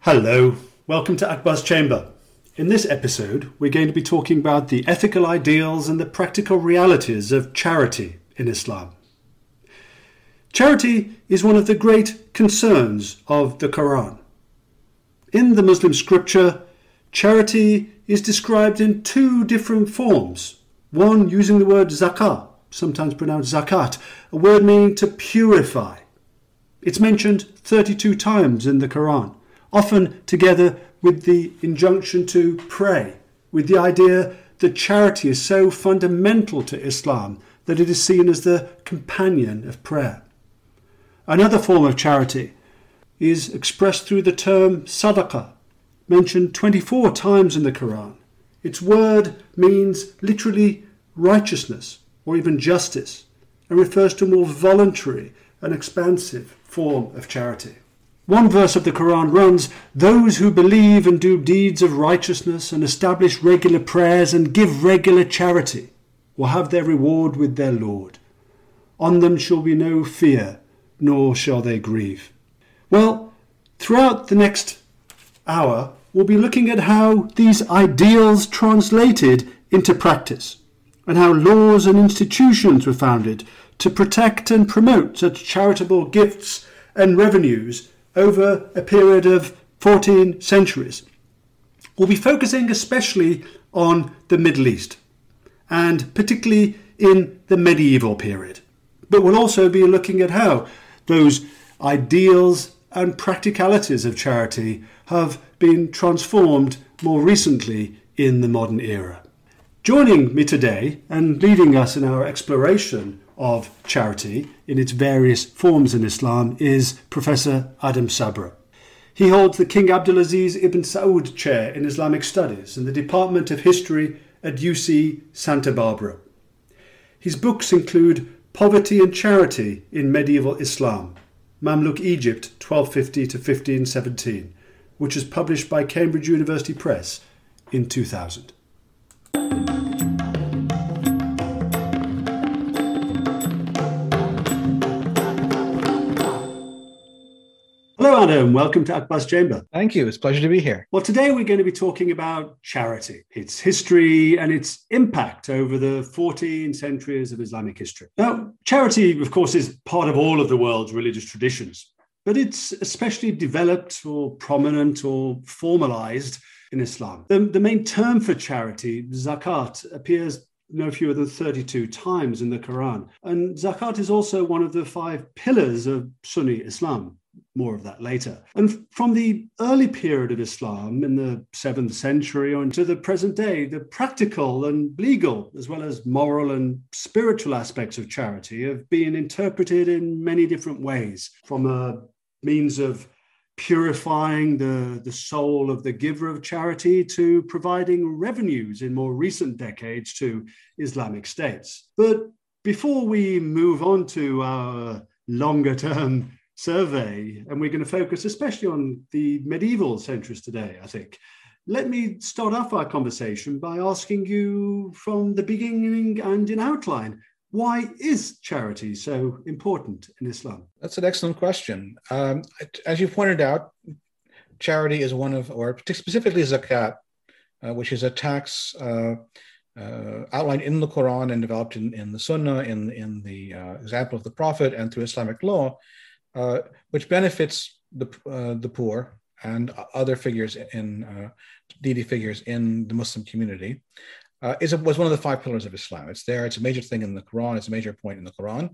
Hello, welcome to Akbar's Chamber. In this episode, we're going to be talking about the ethical ideals and the practical realities of charity in Islam. Charity is one of the great concerns of the Quran. In the Muslim scripture, charity is described in two different forms. One using the word zakah, sometimes pronounced zakat, a word meaning to purify. It's mentioned 32 times in the Quran, often together with the injunction to pray, with the idea that charity is so fundamental to Islam that it is seen as the companion of prayer. Another form of charity is expressed through the term sadaqah, mentioned 24 times in the Quran. Its word means literally righteousness or even justice and refers to a more voluntary and expansive form of charity. One verse of the Quran runs Those who believe and do deeds of righteousness and establish regular prayers and give regular charity will have their reward with their Lord. On them shall be no fear, nor shall they grieve. Well, throughout the next hour, we'll be looking at how these ideals translated into practice and how laws and institutions were founded to protect and promote such charitable gifts and revenues over a period of 14 centuries. We'll be focusing especially on the Middle East and particularly in the medieval period. But we'll also be looking at how those ideals and practicalities of charity have been transformed more recently in the modern era. Joining me today and leading us in our exploration of charity in its various forms in Islam is Professor Adam Sabra. He holds the King Abdulaziz Ibn Saud Chair in Islamic Studies in the Department of History at UC Santa Barbara. His books include Poverty and Charity in Medieval Islam, Mamluk Egypt 1250 to 1517, which was published by Cambridge University Press in 2000. Hello, Adam. Welcome to Akbar's Chamber. Thank you. It's a pleasure to be here. Well, today we're going to be talking about charity, its history, and its impact over the 14 centuries of Islamic history. Now, charity, of course, is part of all of the world's religious traditions, but it's especially developed or prominent or formalized in Islam. The, the main term for charity, zakat, appears no fewer than 32 times in the Quran. And zakat is also one of the five pillars of Sunni Islam more of that later. And from the early period of Islam in the seventh century on to the present day, the practical and legal, as well as moral and spiritual aspects of charity have been interpreted in many different ways from a means of purifying the, the soul of the giver of charity to providing revenues in more recent decades to Islamic states. But before we move on to our longer term survey, and we're going to focus especially on the medieval centuries today, I think. Let me start off our conversation by asking you from the beginning and in outline why is charity so important in Islam? That's an excellent question. Um, as you pointed out, charity is one of, or specifically zakat, uh, which is a tax uh, uh, outlined in the Quran and developed in, in the Sunnah, in, in the uh, example of the Prophet, and through Islamic law, uh, which benefits the uh, the poor and other figures in uh, needy figures in the Muslim community. Uh, is was one of the five pillars of Islam. It's there. It's a major thing in the Quran. It's a major point in the Quran.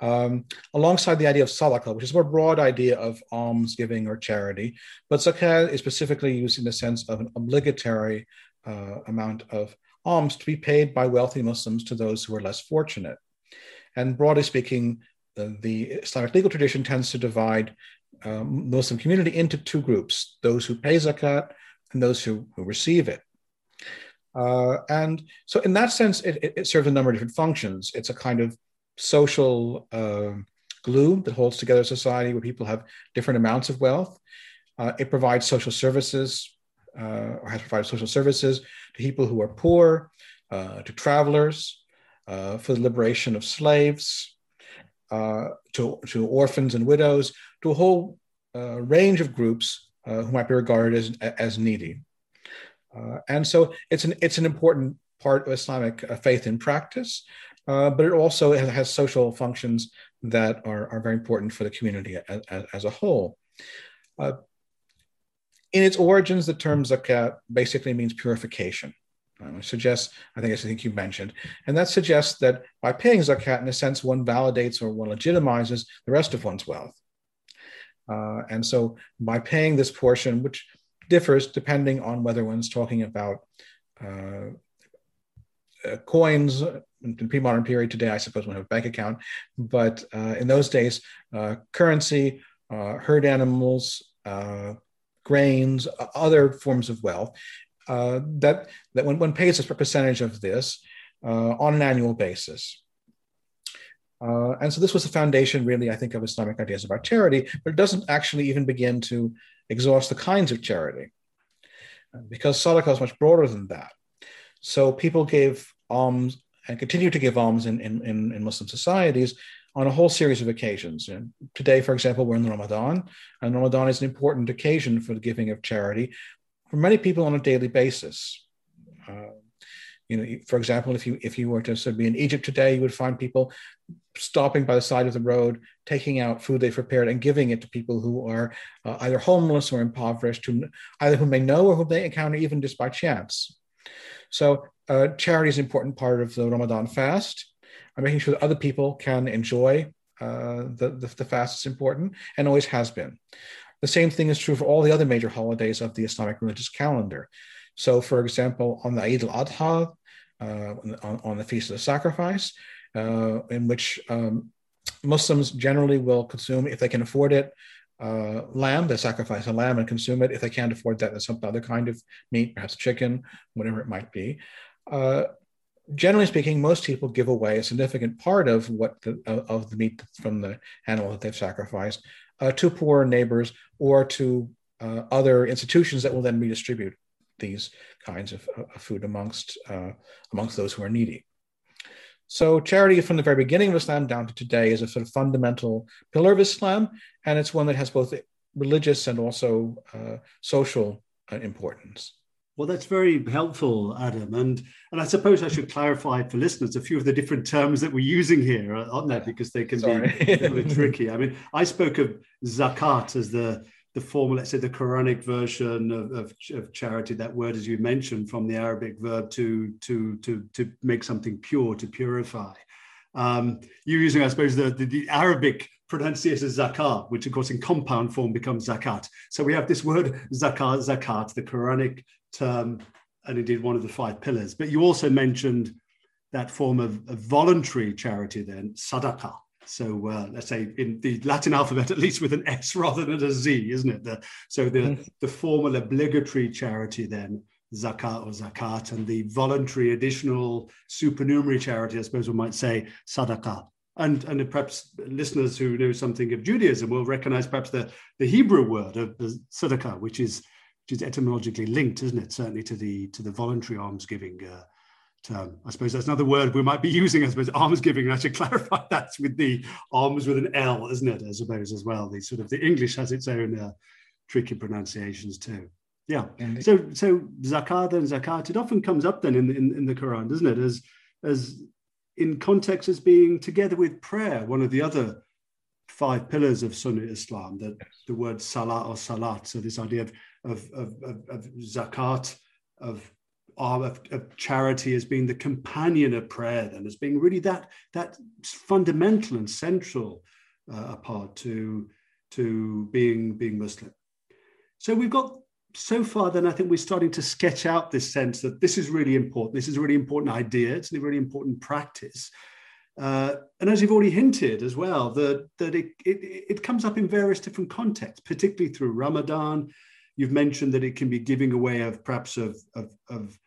Um, alongside the idea of sadaqah, which is a more broad idea of alms giving or charity, but zakat is specifically used in the sense of an obligatory uh, amount of alms to be paid by wealthy Muslims to those who are less fortunate. And broadly speaking, the Islamic legal tradition tends to divide um, Muslim community into two groups those who pay zakat and those who, who receive it. Uh, and so, in that sense, it, it, it, serves a number of different functions. It's a kind of social uh, glue that holds together society where people have different amounts of wealth. Uh, it provides social services, uh, or has provided social services to people who are poor, uh, to travelers, uh, for the liberation of slaves, to, to orphans and widows, to a whole range of groups who might be regarded as, as needy. Uh, and so it's an it's an important part of Islamic uh, faith in practice, uh, but it also has, has, social functions that are, are very important for the community as, as, a whole. Uh, in its origins, the term zakat basically means purification. Uh, suggests, I think, I think you mentioned, and that suggests that by paying zakat, in a sense, one validates or one legitimizes the rest of one's wealth. Uh, and so, by paying this portion, which differs depending on whether one's talking about uh, uh, coins in the pre-modern period. Today, I suppose one have a bank account, but uh, in those days, uh, currency, uh, herd animals, grains, other forms of wealth. That that when one pays a percentage of this on an annual basis. Uh, and so this was the foundation, really, I think, of Islamic ideas about charity, but it doesn't actually even begin to exhaust the kinds of charity because sadaqah is much broader than that. So people gave alms and continue to give alms in, in, in, Muslim societies on a whole series of occasions. Today, for example, we're in Ramadan, and Ramadan is an important occasion for the giving of charity for many people on a daily basis. Uh, you know, for example, if you if you were to sort of be in Egypt today, you would find people stopping by the side of the road, taking out food they've prepared and giving it to people who are uh, either homeless or impoverished, who either whom they know or whom they encounter even just by chance. So, uh, charity is an important part of the Ramadan fast. I'm making sure that other people can enjoy uh, the, the, the fast is important and always has been. The same thing is true for all the other major holidays of the Islamic religious calendar. So, for example, on the Eid al-Adha, uh, on, on, the Feast of the Sacrifice, uh, in which um, Muslims generally will consume, if they can afford it, uh, lamb. They sacrifice a lamb and consume it. If they can't afford that, there's some other kind of meat, perhaps chicken, whatever it might be. Uh, generally speaking, most people give away a significant part of what the, of the meat from the animal that they've sacrificed uh, to poor neighbors or to uh, other institutions that will then redistribute these kinds of, of food amongst uh, amongst those who are needy. So charity from the very beginning of Islam down to today is a sort of fundamental pillar of Islam, and it's one that has both religious and also uh, social uh, importance. Well, that's very helpful, Adam. And and I suppose I should clarify for listeners a few of the different terms that we're using here, aren't there? Because they can Sorry. be a little tricky. I mean, I spoke of zakat as the the formal, let's say the Quranic version of, of, of, charity, that word, as you mentioned, from the Arabic verb to, to, to, to make something pure, to purify. Um, you're using, I suppose, the, the, the Arabic pronunciation zakat, which of course in compound form becomes zakat. So we have this word zakat, zakat, the Quranic term, and indeed one of the five pillars. But you also mentioned that form of, of voluntary charity then, sadaka. So uh, let's say in the Latin alphabet, at least with an S rather than a Z, isn't it? The, so the, mm-hmm. the formal obligatory charity then, zakat or zakat, and the voluntary additional supernumerary charity, I suppose we might say, sadaqah. And, and perhaps listeners who know something of Judaism will recognize perhaps the, the Hebrew word of the tzedakah, which is which is etymologically linked, isn't it? Certainly to the to the voluntary almsgiving uh, um, I suppose that's another word we might be using. I suppose alms giving. I should clarify that with the alms with an L, isn't it? I suppose as well. The sort of the English has its own uh, tricky pronunciations too. Yeah. So so zakat and zakat it often comes up then in, in in the Quran, doesn't it? As as in context as being together with prayer, one of the other five pillars of Sunni Islam. That the word salah or salat. So this idea of of of, of, of zakat of of, of, charity as being the companion of prayer then as being really that that fundamental and central uh, part to to being being muslim. So we've got so far then i think we're starting to sketch out this sense that this is really important. This is a really important idea. It's a really important practice. Uh, and as you've already hinted as well that that it, it it comes up in various different contexts particularly through ramadan you've mentioned that it can be giving away of perhaps of, of, of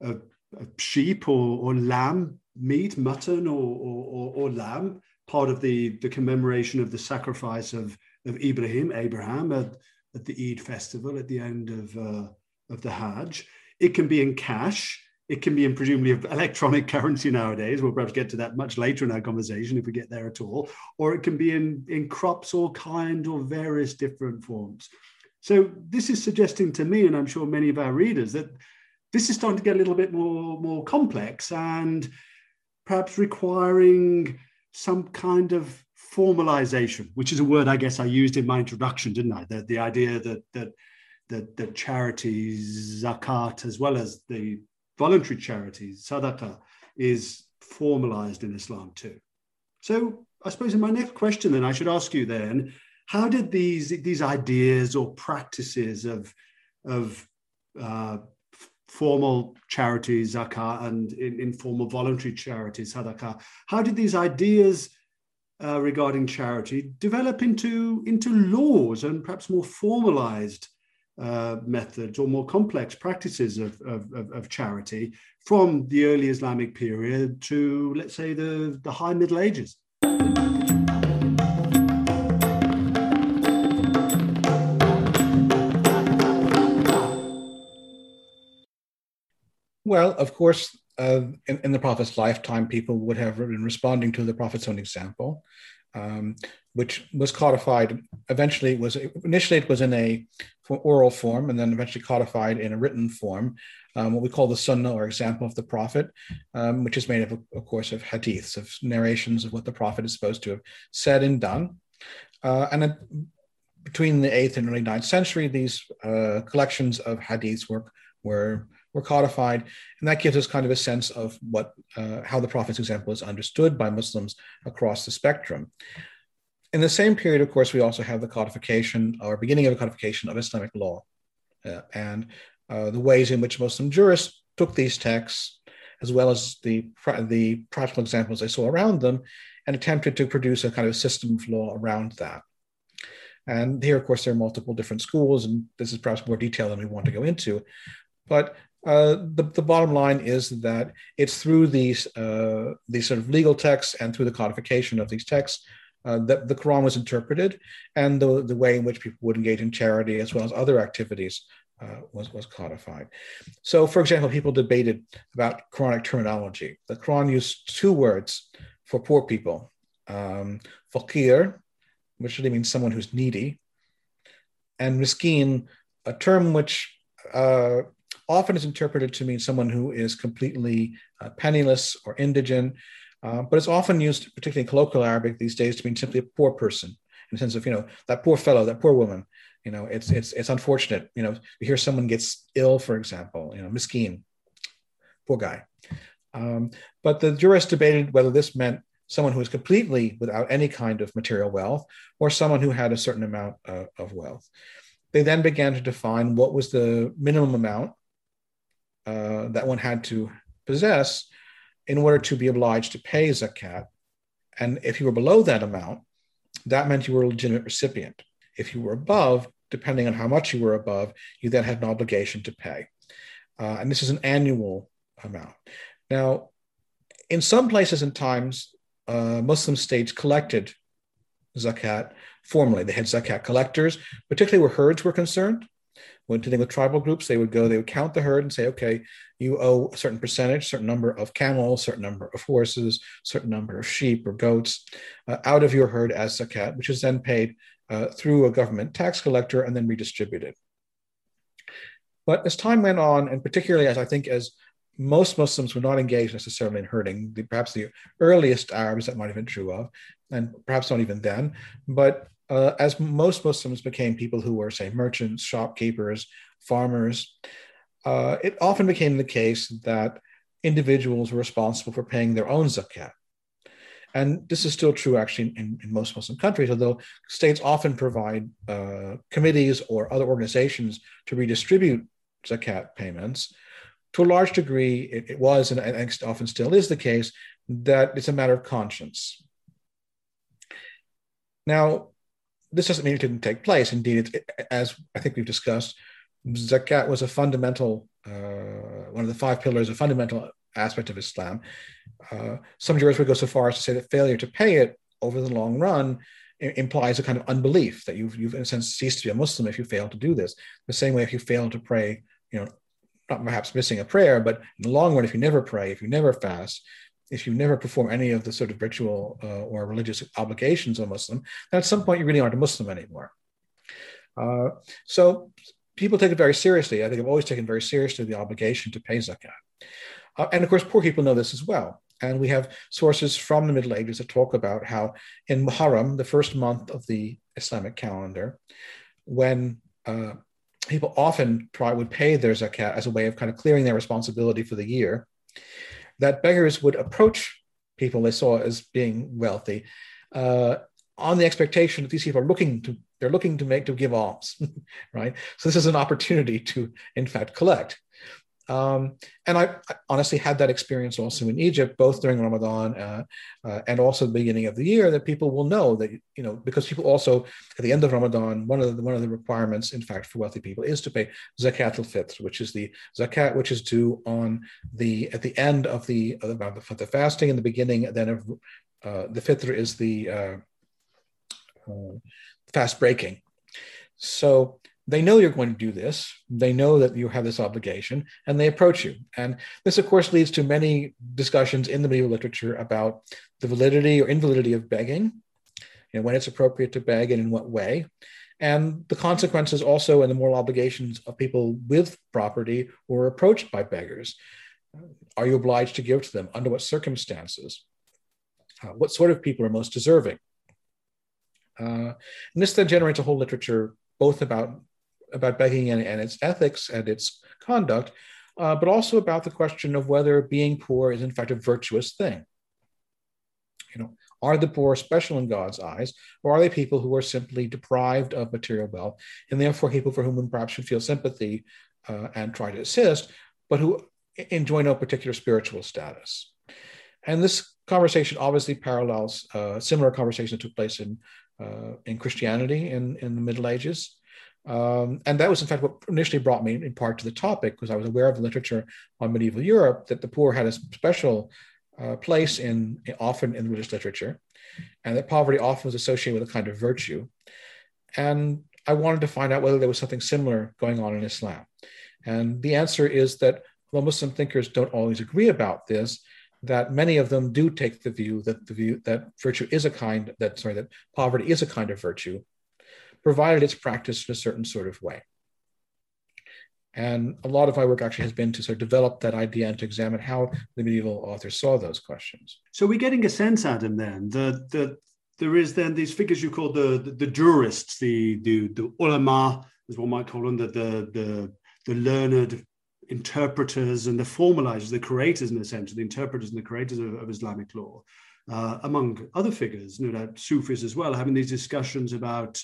of sheep or, or lamb meat, mutton or, or, or, lamb, part of the, the commemoration of the sacrifice of, of Ibrahim, Abraham, at, at the Eid festival at the end of, uh, of the Hajj. It can be in cash. It can be in presumably electronic currency nowadays. We'll perhaps get to that much later in our conversation if we get there at all. Or it can be in, in crops or kind or various different forms. So this is suggesting to me, and I'm sure many of our readers, that this is starting to get a little bit more, more complex and perhaps requiring some kind of formalization, which is a word I guess I used in my introduction, didn't I? The, the idea that that that, that charities, zakat, as well as the voluntary charities, sadaqah, is formalized in Islam too. So I suppose in my next question, then I should ask you then, how did these these ideas or practices of of uh, formal charities, zakah, and in, informal voluntary charities, sadaqah, how did these ideas uh, regarding charity develop into into laws and perhaps more formalized uh, methods or more complex practices of, of, of, charity from the early Islamic period to, let's say, the, the high Middle Ages. Well, of course, uh, in, in, the Prophet's lifetime, people would have been responding to the Prophet's own example, um, which was codified. Eventually, it was initially it was in a oral form, and then eventually codified in a written form, um, what we call the Sunnah or example of the Prophet, um, which is made of, of, course, of hadiths, of narrations of what the Prophet is supposed to have said and done. Uh, and between the eighth and early ninth century, these uh, collections of hadiths were were were codified, and that gives us kind of a sense of what uh, how the Prophet's example is understood by Muslims across the spectrum. In the same period, of course, we also have the codification or beginning of the codification of Islamic law, uh, and uh, the ways in which Muslim jurists took these texts, as well as the the practical examples they saw around them, and attempted to produce a kind of system of law around that. And here, of course, there are multiple different schools, and this is perhaps more detail than we want to go into. But uh, the, the bottom line is that it's through these uh, these sort of legal texts and through the codification of these texts uh, that the Quran was interpreted, and the, the way in which people would engage in charity as well as other activities uh, was, was codified. So, for example, people debated about Quranic terminology. The Quran used two words for poor people um, faqir, which really means someone who's needy, and miskin, a term which uh, often is interpreted to mean someone who is completely uh, penniless or indigent, uh, but it's often used, particularly in colloquial Arabic these days, to mean simply a poor person in the sense of, you know, that poor fellow, that poor woman. You know, it's it's it's unfortunate. You know, you hear someone gets ill, for example. You know, miskin, poor guy. Um, but the jurists debated whether this meant someone who was completely without any kind of material wealth or someone who had a certain amount uh, of wealth. They then began to define what was the minimum amount uh, that one had to possess in order to be obliged to pay zakat. And if you were below that amount, that meant you were a legitimate recipient. If you were above, depending on how much you were above, you then had an obligation to pay. Uh, and this is an annual amount. Now, in some places and times, uh, Muslim states collected zakat formally. They had zakat collectors, particularly where herds were concerned when dealing with tribal groups, they would go, they would count the herd and say, okay, you owe a certain percentage, certain number of camels, certain number of horses, certain number of sheep or goats uh, out of your herd as zakat, which is then paid uh, through a government tax collector and then redistributed. But as time went on, and particularly as I think as most Muslims were not engaged necessarily in herding, the, perhaps the earliest Arabs that might have been true of, and perhaps not even then, but uh, as most Muslims became people who were, say, merchants, shopkeepers, farmers, uh, it often became the case that individuals were responsible for paying their own zakat. And this is still true actually in, in most Muslim countries, although states often provide uh, committees or other organizations to redistribute zakat payments. To a large degree, it, it was, and, and often still is the case, that it's a matter of conscience. Now, this doesn't mean it didn't take place. Indeed, it, as I think we've discussed, zakat was a fundamental uh, one of the five pillars, a fundamental aspect of Islam. Uh, some jurists would go so far as to say that failure to pay it over the long run implies a kind of unbelief that you've, you've in a sense ceased to be a Muslim if you fail to do this. The same way if you fail to pray, you know, not perhaps missing a prayer, but in the long run, if you never pray, if you never fast, if you never perform any of the sort of ritual uh, or religious obligations of Muslim, then at some point you really aren't a Muslim anymore. Uh, so people take it very seriously. I think I've always taken very seriously the obligation to pay zakat. Uh, and of course, poor people know this as well. And we have sources from the Middle Ages that talk about how in Muharram, the first month of the Islamic calendar, when uh, people often try would pay their zakat as a way of kind of clearing their responsibility for the year, that beggars would approach people they saw as being wealthy uh, on the expectation that these people are looking to they're looking to make to give alms, right? So this is an opportunity to, in fact, collect. Um, and I, I, honestly had that experience also in Egypt, both during Ramadan uh, uh, and also the beginning of the year, that people will know that you know because people also at the end of Ramadan, one of the one of the requirements, in fact, for wealthy people is to pay zakat al fitr, which is the zakat which is due on the at the end of the about the, the fasting in the beginning, then of uh, the fitr is the uh, uh, fast breaking. So they know you're going to do this. They know that you have this obligation and they approach you. And this, of course, leads to many discussions in the medieval literature about the validity or invalidity of begging, you know, when it's appropriate to beg and in what way, and the consequences also and the moral obligations of people with property who are approached by beggars. Are you obliged to give to them? Under what circumstances? Uh, what sort of people are most deserving? Uh, and this then generates a whole literature both about about begging and, and its ethics and its conduct, uh, but also about the question of whether being poor is in fact a virtuous thing. You know, are the poor special in God's eyes, or are they people who are simply deprived of material wealth, and therefore people for whom we perhaps should feel sympathy uh, and try to assist, but who enjoy no particular spiritual status? And this conversation obviously parallels uh, similar conversation that took place in uh, in Christianity in, in the Middle Ages. Um, and that was, in fact, what initially brought me in part to the topic, because I was aware of the literature on medieval Europe that the poor had a special uh, place in, often in the religious literature, and that poverty often was associated with a kind of virtue. And I wanted to find out whether there was something similar going on in Islam. And the answer is that while Muslim thinkers don't always agree about this, that many of them do take the view that the view that virtue is a kind that sorry that poverty is a kind of virtue provided it's practiced in a certain sort of way. And a lot of my work actually has been to sort of develop that idea and to examine how the medieval authors saw those questions. So we're getting a sense, Adam, then that the, there is then these figures you call the the, the jurists, the, the the ulama, as one might call them, the the the, the learned interpreters and the formalizers, the creators in a sense, the interpreters and the creators of, of Islamic law, uh, among other figures, no doubt Sufis as well, having these discussions about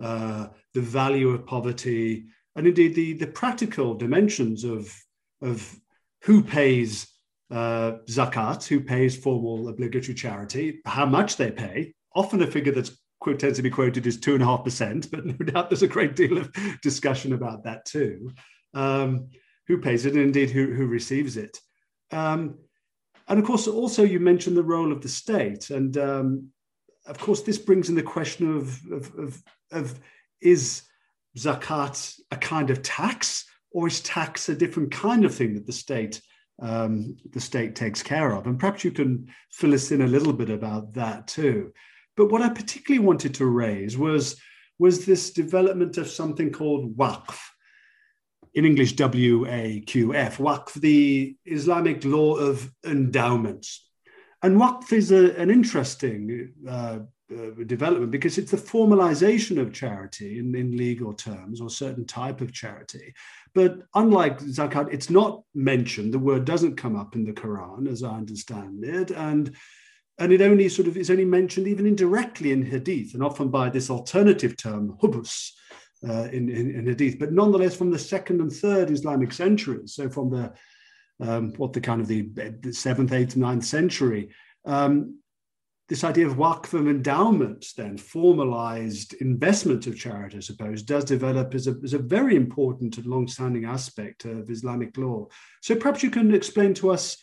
uh, the value of poverty, and indeed the, the practical dimensions of, of who pays uh, zakat, who pays formal obligatory charity, how much they pay. Often a figure that's quote, tends to be quoted as two and a half percent, but no doubt there's a great deal of discussion about that too. Um, who pays it, and indeed who, who receives it. Um, and of course, also you mentioned the role of the state, and um, of course, this brings in the question of, of, of, of is zakat a kind of tax, or is tax a different kind of thing that the state um, the state takes care of? And perhaps you can fill us in a little bit about that too. But what I particularly wanted to raise was was this development of something called waqf. In English, W A Q F, waqf, the Islamic law of endowments. And Waqf is a, an interesting uh, uh, development because it's the formalization of charity in, in legal terms or certain type of charity. But unlike zakat, it's not mentioned. The word doesn't come up in the Quran, as I understand it, and and it only sort of is only mentioned even indirectly in Hadith, and often by this alternative term hubus. Uh, in, in, in Hadith, but nonetheless from the second and third Islamic centuries, so from the um, what the kind of the, seventh, eighth, ninth century, um, this idea of waqf of endowments, then formalized investment of charity, I suppose, does develop as a, as a very important and long-standing aspect of Islamic law. So perhaps you can explain to us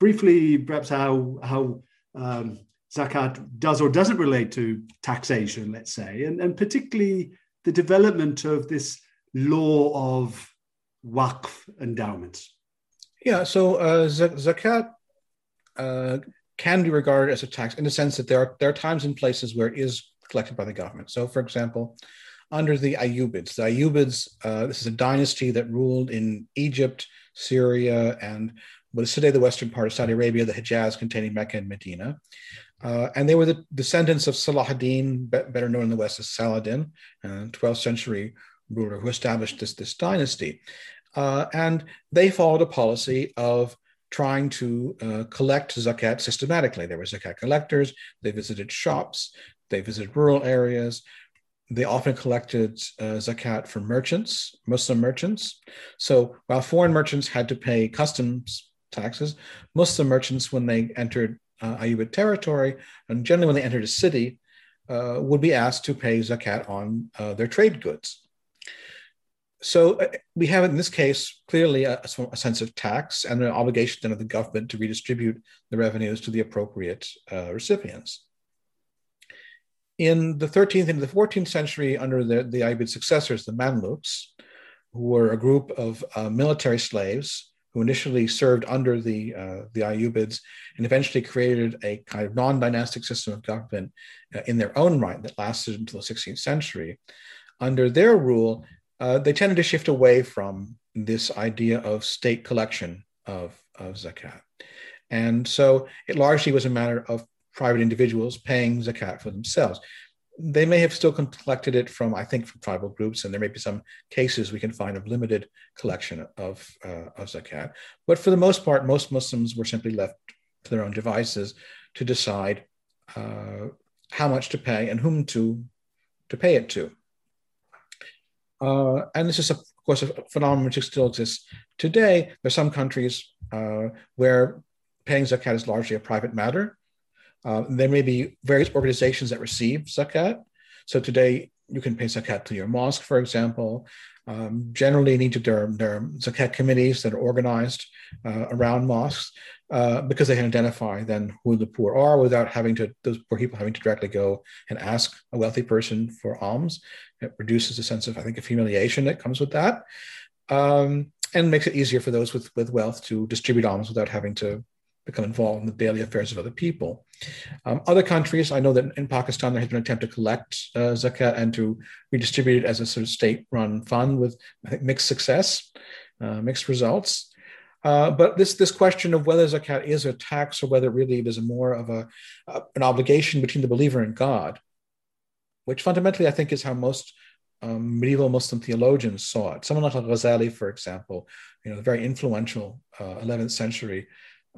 briefly, perhaps how how um, zakat does or doesn't relate to taxation, let's say, and, and particularly the development of this law of waqf endowments. Yeah, so uh, zakat uh, can be regarded as a tax in the sense that there are there are times and places where it is collected by the government. So, for example, under the Ayyubids, the Ayyubids, uh, this is a dynasty that ruled in Egypt, Syria, and what is today the western part of Saudi Arabia, the Hijaz containing Mecca and Medina. Uh, and they were the descendants of Salah ad-Din, better known in the West as Saladin, a 12th century ruler who established this, this dynasty. Uh, and they followed a policy of trying to uh, collect zakat systematically. There were zakat collectors, they visited shops, they visited rural areas. They often collected uh, zakat from merchants, Muslim merchants. So while foreign merchants had to pay customs taxes, Muslim merchants, when they entered uh, Ayyubid territory, and generally when they entered a city, uh, would be asked to pay zakat on uh, their trade goods so uh, we have in this case clearly a, a, sense of tax and an obligation then of the government to redistribute the revenues to the appropriate uh, recipients. In the 13th and the 14th century, under the, the Ayyubid successors, the Mamluks, who were a group of uh, military slaves who initially served under the, uh, the Ayyubids and eventually created a kind of non dynastic system of government uh, in their own right that lasted until the 16th century. Under their rule, uh, they tended to shift away from this idea of state collection of, of zakat. And so it largely was a matter of private individuals paying zakat for themselves. They may have still collected it from, I think, from tribal groups, and there may be some cases we can find of limited collection of, uh, of zakat. But for the most part, most Muslims were simply left to their own devices to decide uh, how much to pay and whom to, to pay it to. Uh, and this is, of course, a phenomenon which still exists today. There are some countries uh, where paying zakat is largely a private matter. Uh, there may be various organizations that receive zakat. So today, you can pay zakat to your mosque, for example. Um, generally, need to there, there are zakat committees that are organized uh, around mosques uh, because they can identify then who the poor are without having to those poor people having to directly go and ask a wealthy person for alms. It reduces the sense of I think of humiliation that comes with that, um, and makes it easier for those with with wealth to distribute alms without having to become involved in the daily affairs of other people. Um, other countries, I know that in Pakistan there has been an attempt to collect uh, zakat and to redistribute it as a sort of state-run fund with I think mixed success, uh, mixed results. Uh, but this this question of whether zakat is a tax or whether really it is more of a uh, an obligation between the believer and God, which fundamentally I think is how most um, medieval Muslim theologians saw it. Someone like Al-Ghazali, for example, you know, very influential uh, 11th century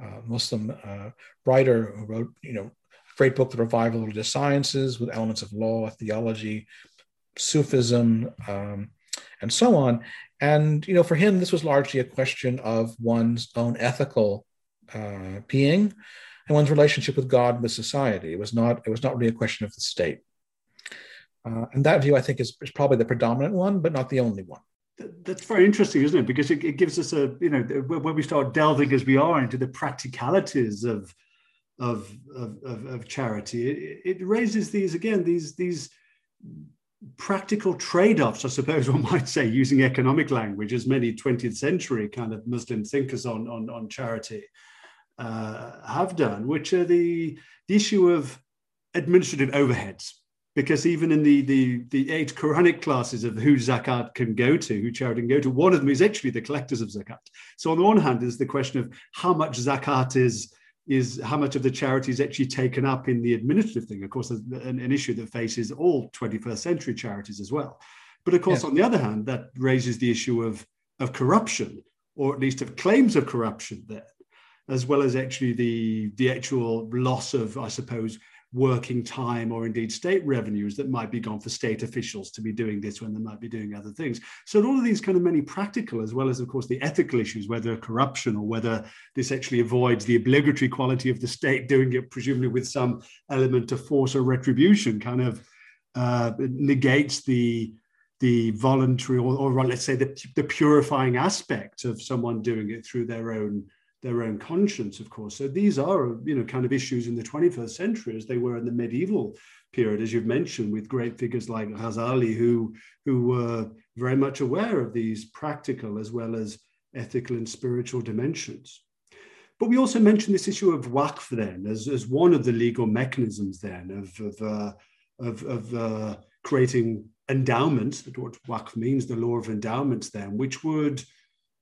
uh, Muslim uh, writer who wrote, you know, great book, The Revival of the Sciences, with elements of law, theology, Sufism, um, and so on. And you know, for him, this was largely a question of one's own ethical uh, being and one's relationship with God and with society. It was not. It was not really a question of the state. Uh, and that view, I think, is, is probably the predominant one, but not the only one. That's very interesting, isn't it? Because it, it, gives us a, you know, when we start delving as we are into the practicalities of of of, of, of charity, it, it, raises these again these these practical trade-offs, I suppose one might say, using economic language, as many 20th century kind of Muslim thinkers on on, on charity uh, have done, which are the, the issue of administrative overheads because even in the, the, the eight Quranic classes of who zakat can go to, who charity can go to, one of them is actually the collectors of zakat. So on the one hand, is the question of how much zakat is is how much of the charity is actually taken up in the administrative thing. Of course, an, an issue that faces all 21st century charities as well. But of course, yeah. on the other hand, that raises the issue of, of corruption, or at least of claims of corruption there, as well as actually the, the actual loss of, I suppose, working time or indeed state revenues that might be gone for state officials to be doing this when they might be doing other things. So all of these kind of many practical as well as of course the ethical issues, whether corruption or whether this actually avoids the obligatory quality of the state doing it presumably with some element of force or retribution kind of uh, negates the the voluntary or, or let's say the, the purifying aspect of someone doing it through their own their own conscience, of course. So these are, you know, kind of issues in the 21st century as they were in the medieval period, as you've mentioned, with great figures like Ghazali, who, who were very much aware of these practical as well as ethical and spiritual dimensions. But we also mentioned this issue of waqf then as, as one of the legal mechanisms then of, of, uh, of, of uh, creating endowments, what waqf means, the law of endowments then, which would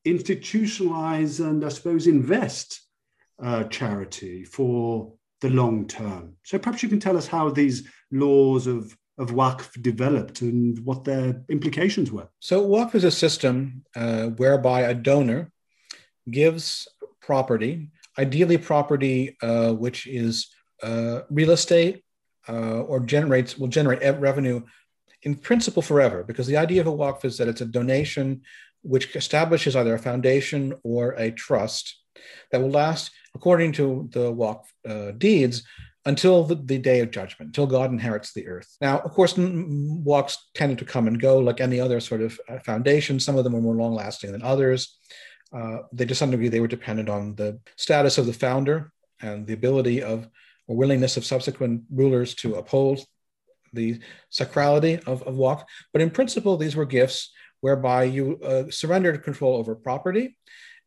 institutionalize and I suppose invest uh, charity for the long term. So perhaps you can tell us how these laws of of Waqf developed and what their implications were. So Waqf is a system uh, whereby a donor gives property, ideally property uh, which is uh, real estate uh, or generates will generate revenue in principle forever. Because the idea of a Waqf is that it's a donation which establishes either a foundation or a trust that will last, according to the Waqf uh, deeds, until the, the, day of judgment, until God inherits the earth. Now, of course, Waqfs tended to come and go like any other sort of uh, foundation. Some of them were more long lasting than others. Uh, they, to some degree, they were dependent on the status of the founder and the ability of or willingness of subsequent rulers to uphold the sacrality of, of Waqf. But in principle, these were gifts whereby you uh, surrendered control over property.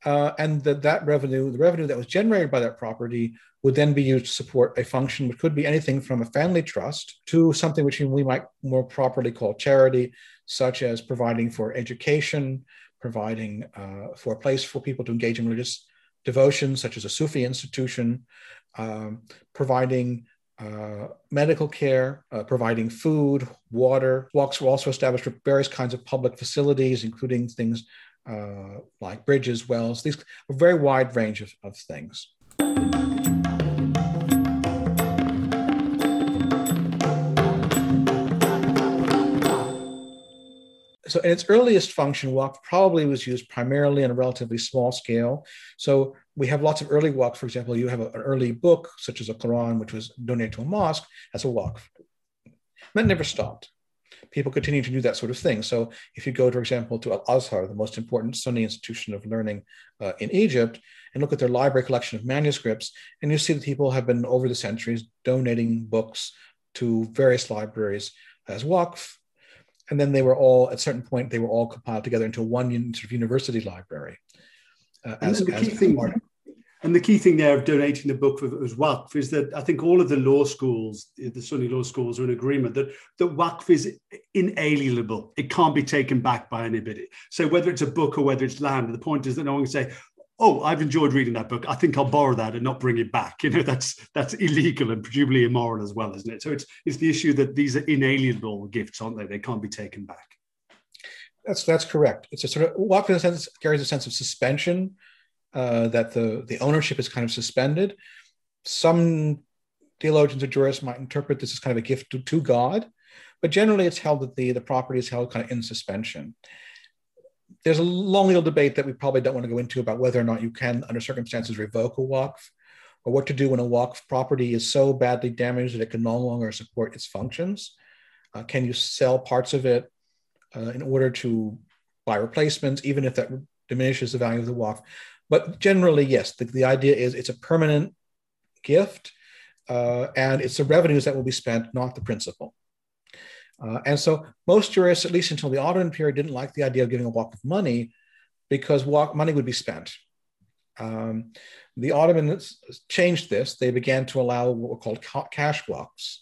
Uh, and that that revenue, the revenue that was generated by that property, would then be used to support a function which could be anything from a family trust to something which we might more properly call charity, such as providing for education, providing uh, for a place for people to engage in religious devotion, such as a Sufi institution, um, providing uh, medical care, uh, providing food, water. Waqfs were also established for various kinds of public facilities, including things uh, like bridges, wells, these a very wide range of, of things. so in its earliest function, Waqf probably was used primarily on a relatively small scale. So we have lots of early Waqf. For example, you have a, an early book, such as a Quran, which was donated to a mosque as a Waqf. That never stopped. People continue to do that sort of thing. So if you go, for example, to Al Azhar, the most important Sunni institution of learning uh, in Egypt, and look at their library collection of manuscripts, and you see that people have been over the centuries donating books to various libraries as Waqf and then they were all at a certain point they were all compiled together into one sort of university library. Uh, as, the key thing, and the key thing there of donating the book as Waqf is that I think all of the law schools, the Sunni law schools, are in agreement that that Waqf is inalienable. It can't be taken back by anybody. So whether it's a book or whether it's land, the point is that no one can say, oh, I've enjoyed reading that book. I think I'll borrow that and not bring it back. You know, that's that's illegal and presumably immoral as well, isn't it? So it's it's the issue that these are inalienable gifts, aren't they? They can't be taken back. That's that's correct. It's a sort of Waqf in a sense carries a sense of suspension, uh, that the the ownership is kind of suspended. Some theologians or jurists might interpret this as kind of a gift to, to God, but generally it's held that the the property is held kind of in suspension there's a long little debate that we probably don't want to go into about whether or not you can, under circumstances, revoke a Waqf or what to do when a Waqf property is so badly damaged that it can no longer support its functions. Uh, can you sell parts of it uh, in order to buy replacements, even if that diminishes the value of the Waqf? But generally, yes, the, the idea is it's a permanent gift uh, and it's the revenues that will be spent, not the principal. Uh, and so most jurists, at least until the Ottoman period, didn't like the idea of giving a Waqf of money because Waqf, money would be spent. Um, the Ottomans changed this. They began to allow what were called cash Waqfs,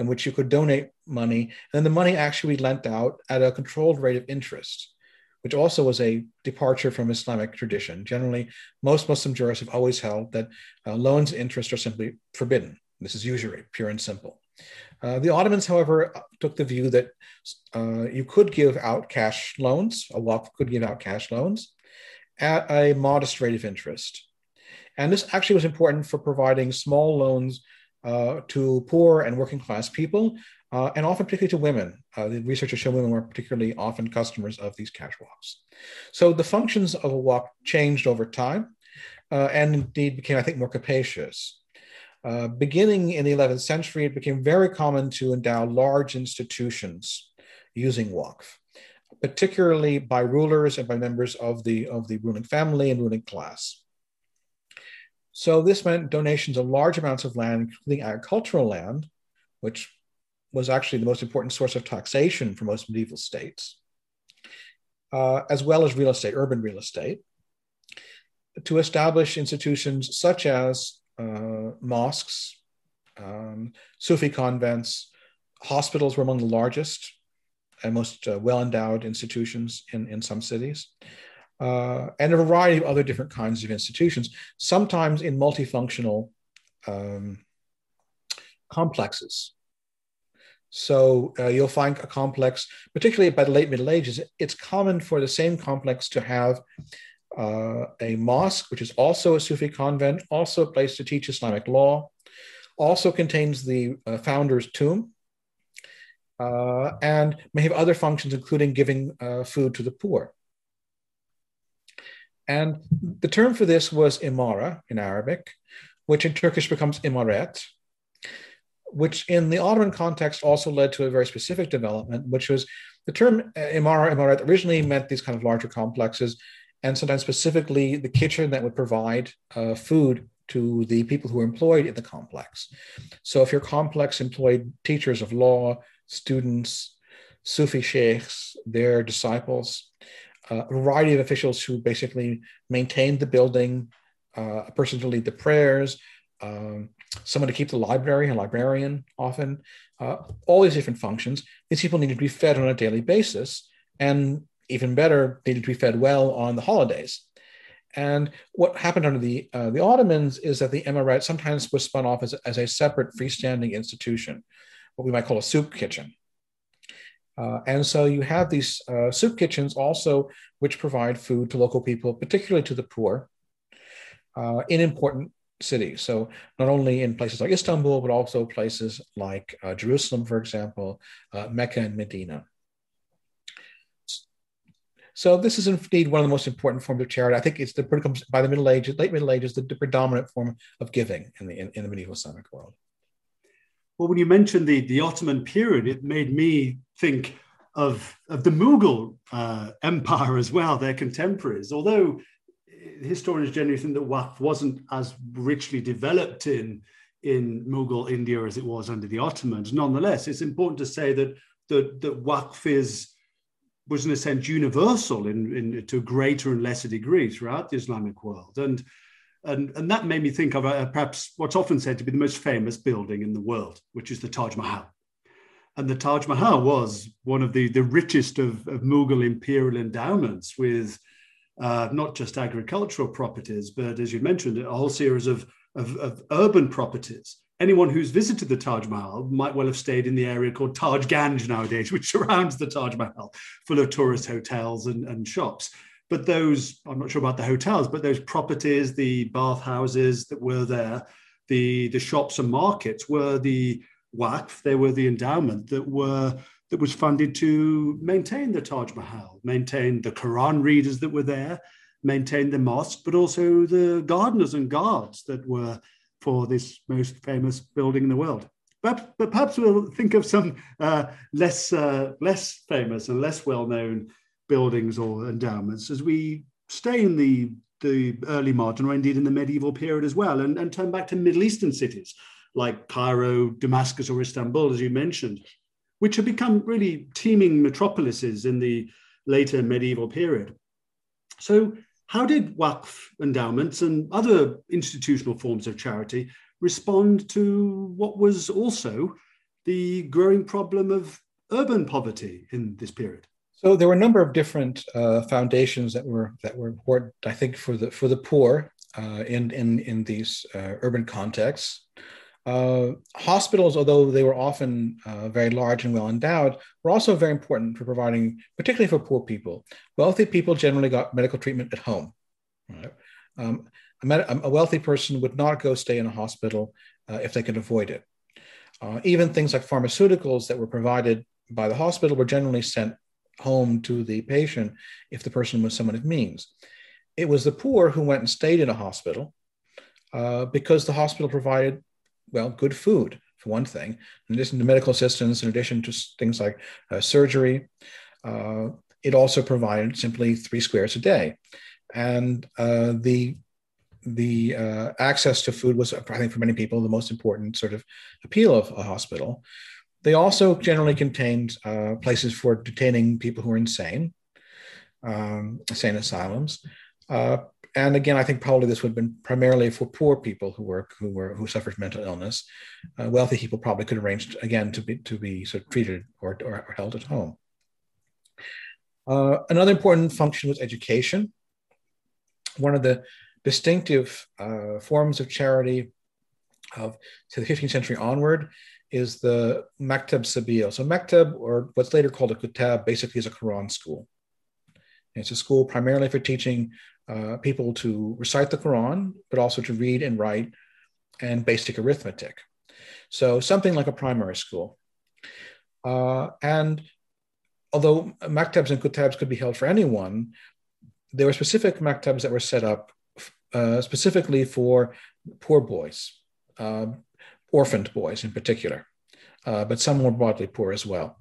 in which you could donate money, and then the money actually lent out at a controlled rate of interest, which also was a departure from Islamic tradition. Generally, most Muslim jurists have always held that uh, loans interest are simply forbidden. This is usury, pure and simple. Uh, the Ottomans, however, took the view that uh, you could give out cash loans, a Waqf could give out cash loans at a modest rate of interest. And this actually was important for providing small loans uh, to poor and working class people, uh, and often particularly to women. Uh, the researchers show women were particularly often customers of these cash Waqfs. So the functions of a Waqf changed over time uh, and indeed became, I think, more capacious. Uh, beginning in the 11th century, it became very common to endow large institutions using waqf, particularly by rulers and by members of the, of the ruling family and ruling class. So this meant donations of large amounts of land, including agricultural land, which was actually the most important source of taxation for most medieval states, uh, as well as real estate, urban real estate, to establish institutions such as uh, mosques, um, Sufi convents, hospitals were among the largest and most uh, well endowed institutions in, in some cities uh, and a variety of other different kinds of institutions, sometimes in multifunctional um, complexes. So uh, you'll find a complex, particularly by the late Middle Ages, it's common for the same complex to have uh, a mosque, which is also a Sufi convent, also a place to teach Islamic law, also contains the uh, founder's tomb, uh, and may have other functions, including giving uh, food to the poor. And the term for this was imara in Arabic, which in Turkish becomes imaret, which in the Ottoman context also led to a very specific development, which was the term uh, imara, imaret originally meant these kind of larger complexes, and sometimes specifically the kitchen that would provide uh, food to the people who were employed in the complex. So if your complex employed teachers of law, students, Sufi sheikhs, their disciples, a variety of officials who basically maintained the building, uh, a person to lead the prayers, um, someone to keep the library, a librarian often, uh, all these different functions. These people needed to be fed on a daily basis, and even better, needed to be fed well on the holidays. And what happened under the uh, the Ottomans is that the imaret sometimes was spun off as, as a separate freestanding institution, what we might call a soup kitchen. Uh, and so you have these uh, soup kitchens also, which provide food to local people, particularly to the poor, uh, in important cities. So not only in places like Istanbul, but also places like uh, Jerusalem, for example, uh, Mecca and Medina. So this is indeed one of the most important forms of charity. I think it's the by the Middle Ages, late Middle Ages, the, the predominant form of giving in the in, in the medieval Islamic world. Well, when you mentioned the, the Ottoman period, it made me think of, of the Mughal uh, Empire as well, their contemporaries. Although historians generally think that Waqf wasn't as richly developed in, in Mughal India as it was under the Ottomans, nonetheless, it's important to say that, that, that Waqf is, was in a sense universal in, in, to greater and lesser degree throughout the Islamic world. And and, and that made me think of uh, perhaps what's often said to be the most famous building in the world, which is the Taj Mahal. And the Taj Mahal was one of the, the richest of, of Mughal imperial endowments with uh, not just agricultural properties, but as you mentioned, a whole series of, of, of, urban properties. Anyone who's visited the Taj Mahal might well have stayed in the area called Taj Ganj nowadays, which surrounds the Taj Mahal, full of tourist hotels and, and shops but those i'm not sure about the hotels but those properties the bathhouses that were there the the shops and markets were the waqf they were the endowment that were that was funded to maintain the taj mahal maintain the quran readers that were there maintain the mosque but also the gardeners and guards that were for this most famous building in the world. But, but perhaps we'll think of some uh, less uh, less famous and less well known buildings or endowments as we stay in the, the early modern or indeed in the medieval period as well and, and turn back to Middle Eastern cities like Cairo, Damascus, or Istanbul, as you mentioned, which have become really teeming metropolises in the later medieval period. So, how did Waqf endowments and other institutional forms of charity respond to what was also the growing problem of urban poverty in this period? So there were a number of different uh, foundations that were that were important, I think, for the for the poor uh, in in in these uh, urban contexts. Uh, hospitals, although they were often uh, very large and well endowed, were also very important for providing, particularly for poor people. Wealthy people generally got medical treatment at home. Right? Um, a, med- a, wealthy person would not go stay in a hospital uh, if they could avoid it. Even things like pharmaceuticals that were provided by the hospital were generally sent home to the patient if the person was someone of means. It was the poor who went and stayed in a hospital uh, because the hospital provided, well, good food, for one thing, in addition to medical assistance, in addition to things like uh, surgery. Uh, it also provided simply three squares a day. And uh, the the uh, access to food was, I think, for many people, the most important sort of appeal of a hospital. They also generally contained uh, places for detaining people who are insane, um, insane asylums. Uh, and again, I think probably this would have been primarily for poor people who were who were who suffered mental illness. Uh, wealthy people probably could arrange again to be to be sort of treated or, or, or held at home. Uh, another important function was education. One of the distinctive uh, forms of charity of to the 15th century onward is the Maktab Sabil. So Maktab, or what's later called a Kutab, basically is a Quran school. It's a school primarily for teaching uh, people to recite the Quran, but also to read and write and basic arithmetic. So something like a primary school. Uh, and although maktabs and kutabs could be held for anyone, there were specific maktabs that were set up uh, specifically for poor boys, uh, orphaned boys in particular, uh, but some more broadly poor as well.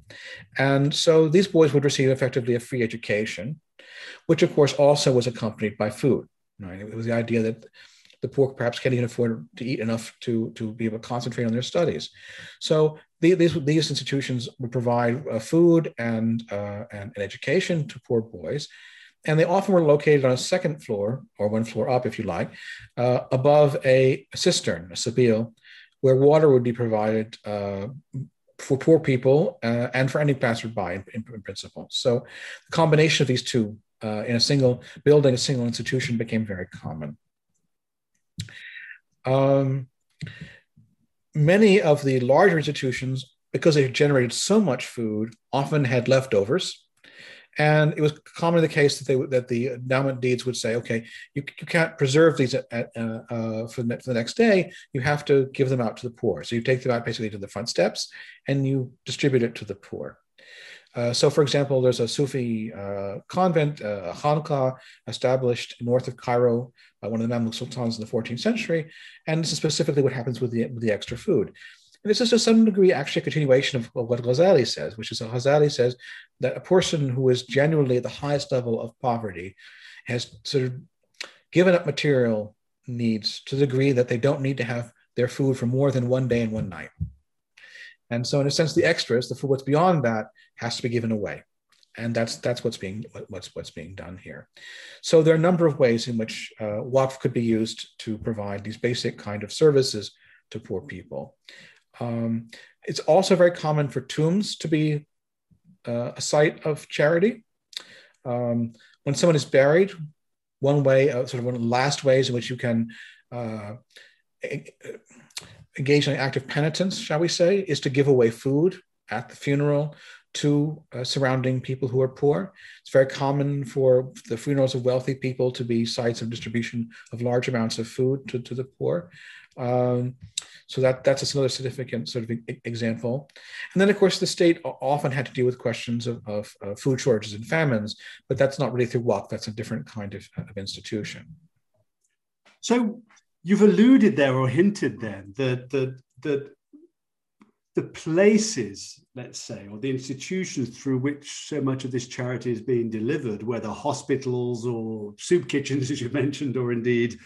And so these boys would receive effectively a free education, which of course also was accompanied by food. Right? It was the idea that the poor perhaps can't even afford to eat enough to, to be able to concentrate on their studies. So the, these, these institutions would provide uh, food and, uh, and, education to poor boys and they often were located on a second floor or one floor up, if you like, uh, above a cistern, a sabil, where water would be provided uh, for poor people uh, and for any passerby in, in, in, principle. So the combination of these two uh, in a single building, a single institution became very common. Um, many of the larger institutions, because they generated so much food, often had leftovers and it was commonly the case that they that the endowment deeds would say, okay, you, you can't preserve these at, uh, uh, for, the, next day. You have to give them out to the poor. So you take them out basically to the front steps and you distribute it to the poor. Uh, so, for example, there's a Sufi uh, convent, uh, Khanqa, established north of Cairo by one of the Mamluk sultans in the 14th century. And this is specifically what happens with the, with the extra food. And this is to some degree actually a continuation of, what Ghazali says, which is that Ghazali says that a person who is genuinely at the highest level of poverty has sort of given up material needs to the degree that they don't need to have their food for more than one day and one night. And so, in a sense, the extras, the food, what's beyond that, has to be given away, and that's that's what's being what's what's being done here. So there are a number of ways in which uh, Waqf could be used to provide these basic kind of services to poor people. Um, it's also very common for tombs to be uh, a site of charity. Um, when someone is buried, one way, uh, sort of one of the last ways in which you can uh, engage in an act of penitence, shall we say, is to give away food at the funeral to uh, surrounding people who are poor. It's very common for the funerals of wealthy people to be sites of distribution of large amounts of food to, to the poor. Um, so that that's another significant sort of example. And then, of course, the state often had to deal with questions of, of, of food shortages and famines, but that's not really through Waqf. That's a different kind of, of institution. So you've alluded there or hinted then that that that the places, let's say, or the institutions through which so much of this charity is being delivered, whether hospitals or soup kitchens, as you mentioned, or indeed,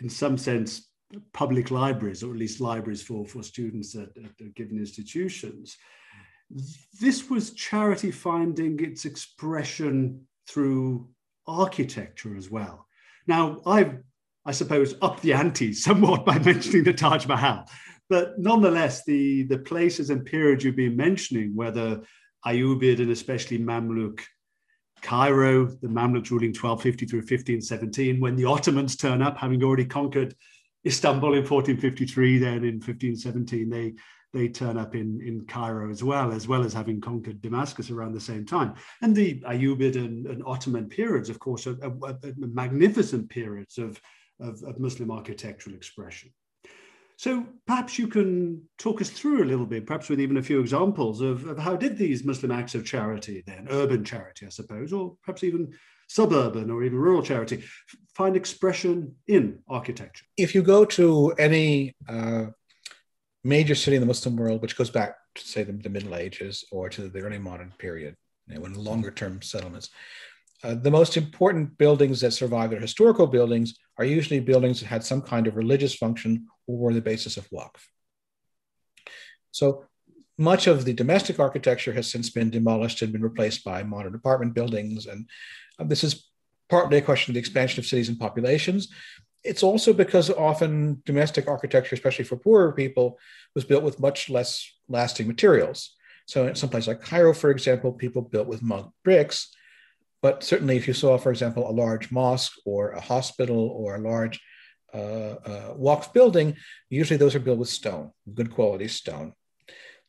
in some sense, public libraries, or at least libraries for, for students at, at given institutions. This was charity finding its expression through architecture as well. Now, I've, I suppose, upped the ante somewhat by mentioning the Taj Mahal, but nonetheless, the, the places and periods you've been mentioning, whether Ayyubid and especially Mamluk Cairo, the Mamluks ruling 1250 through 1517, when the Ottomans turn up, having already conquered Istanbul in 1453, then in 1517 they they turn up in, in Cairo as well, as well as having conquered Damascus around the same time. And the Ayyubid and, and Ottoman periods, of course, are, are, are magnificent periods of, of, of, Muslim architectural expression. So perhaps you can talk us through a little bit, perhaps with even a few examples of, of how did these Muslim acts of charity then, urban charity, I suppose, or perhaps even suburban or even rural charity, find expression in architecture? If you go to any uh, major city in the Muslim world, which goes back to say the, the Middle Ages or to the early modern period, you know, when longer term settlements, uh, the most important buildings that survive are historical buildings are usually buildings that had some kind of religious function or were the basis of waqf. So much of the domestic architecture has since been demolished and been replaced by modern apartment buildings. And uh, this is partly a question of the expansion of cities and populations. It's also because often domestic architecture, especially for poorer people, was built with much less lasting materials. So in some places like Cairo, for example, people built with mud bricks. But certainly if you saw, for example, a large mosque or a hospital or a large uh, uh, waqf building, usually those are built with stone, good quality stone.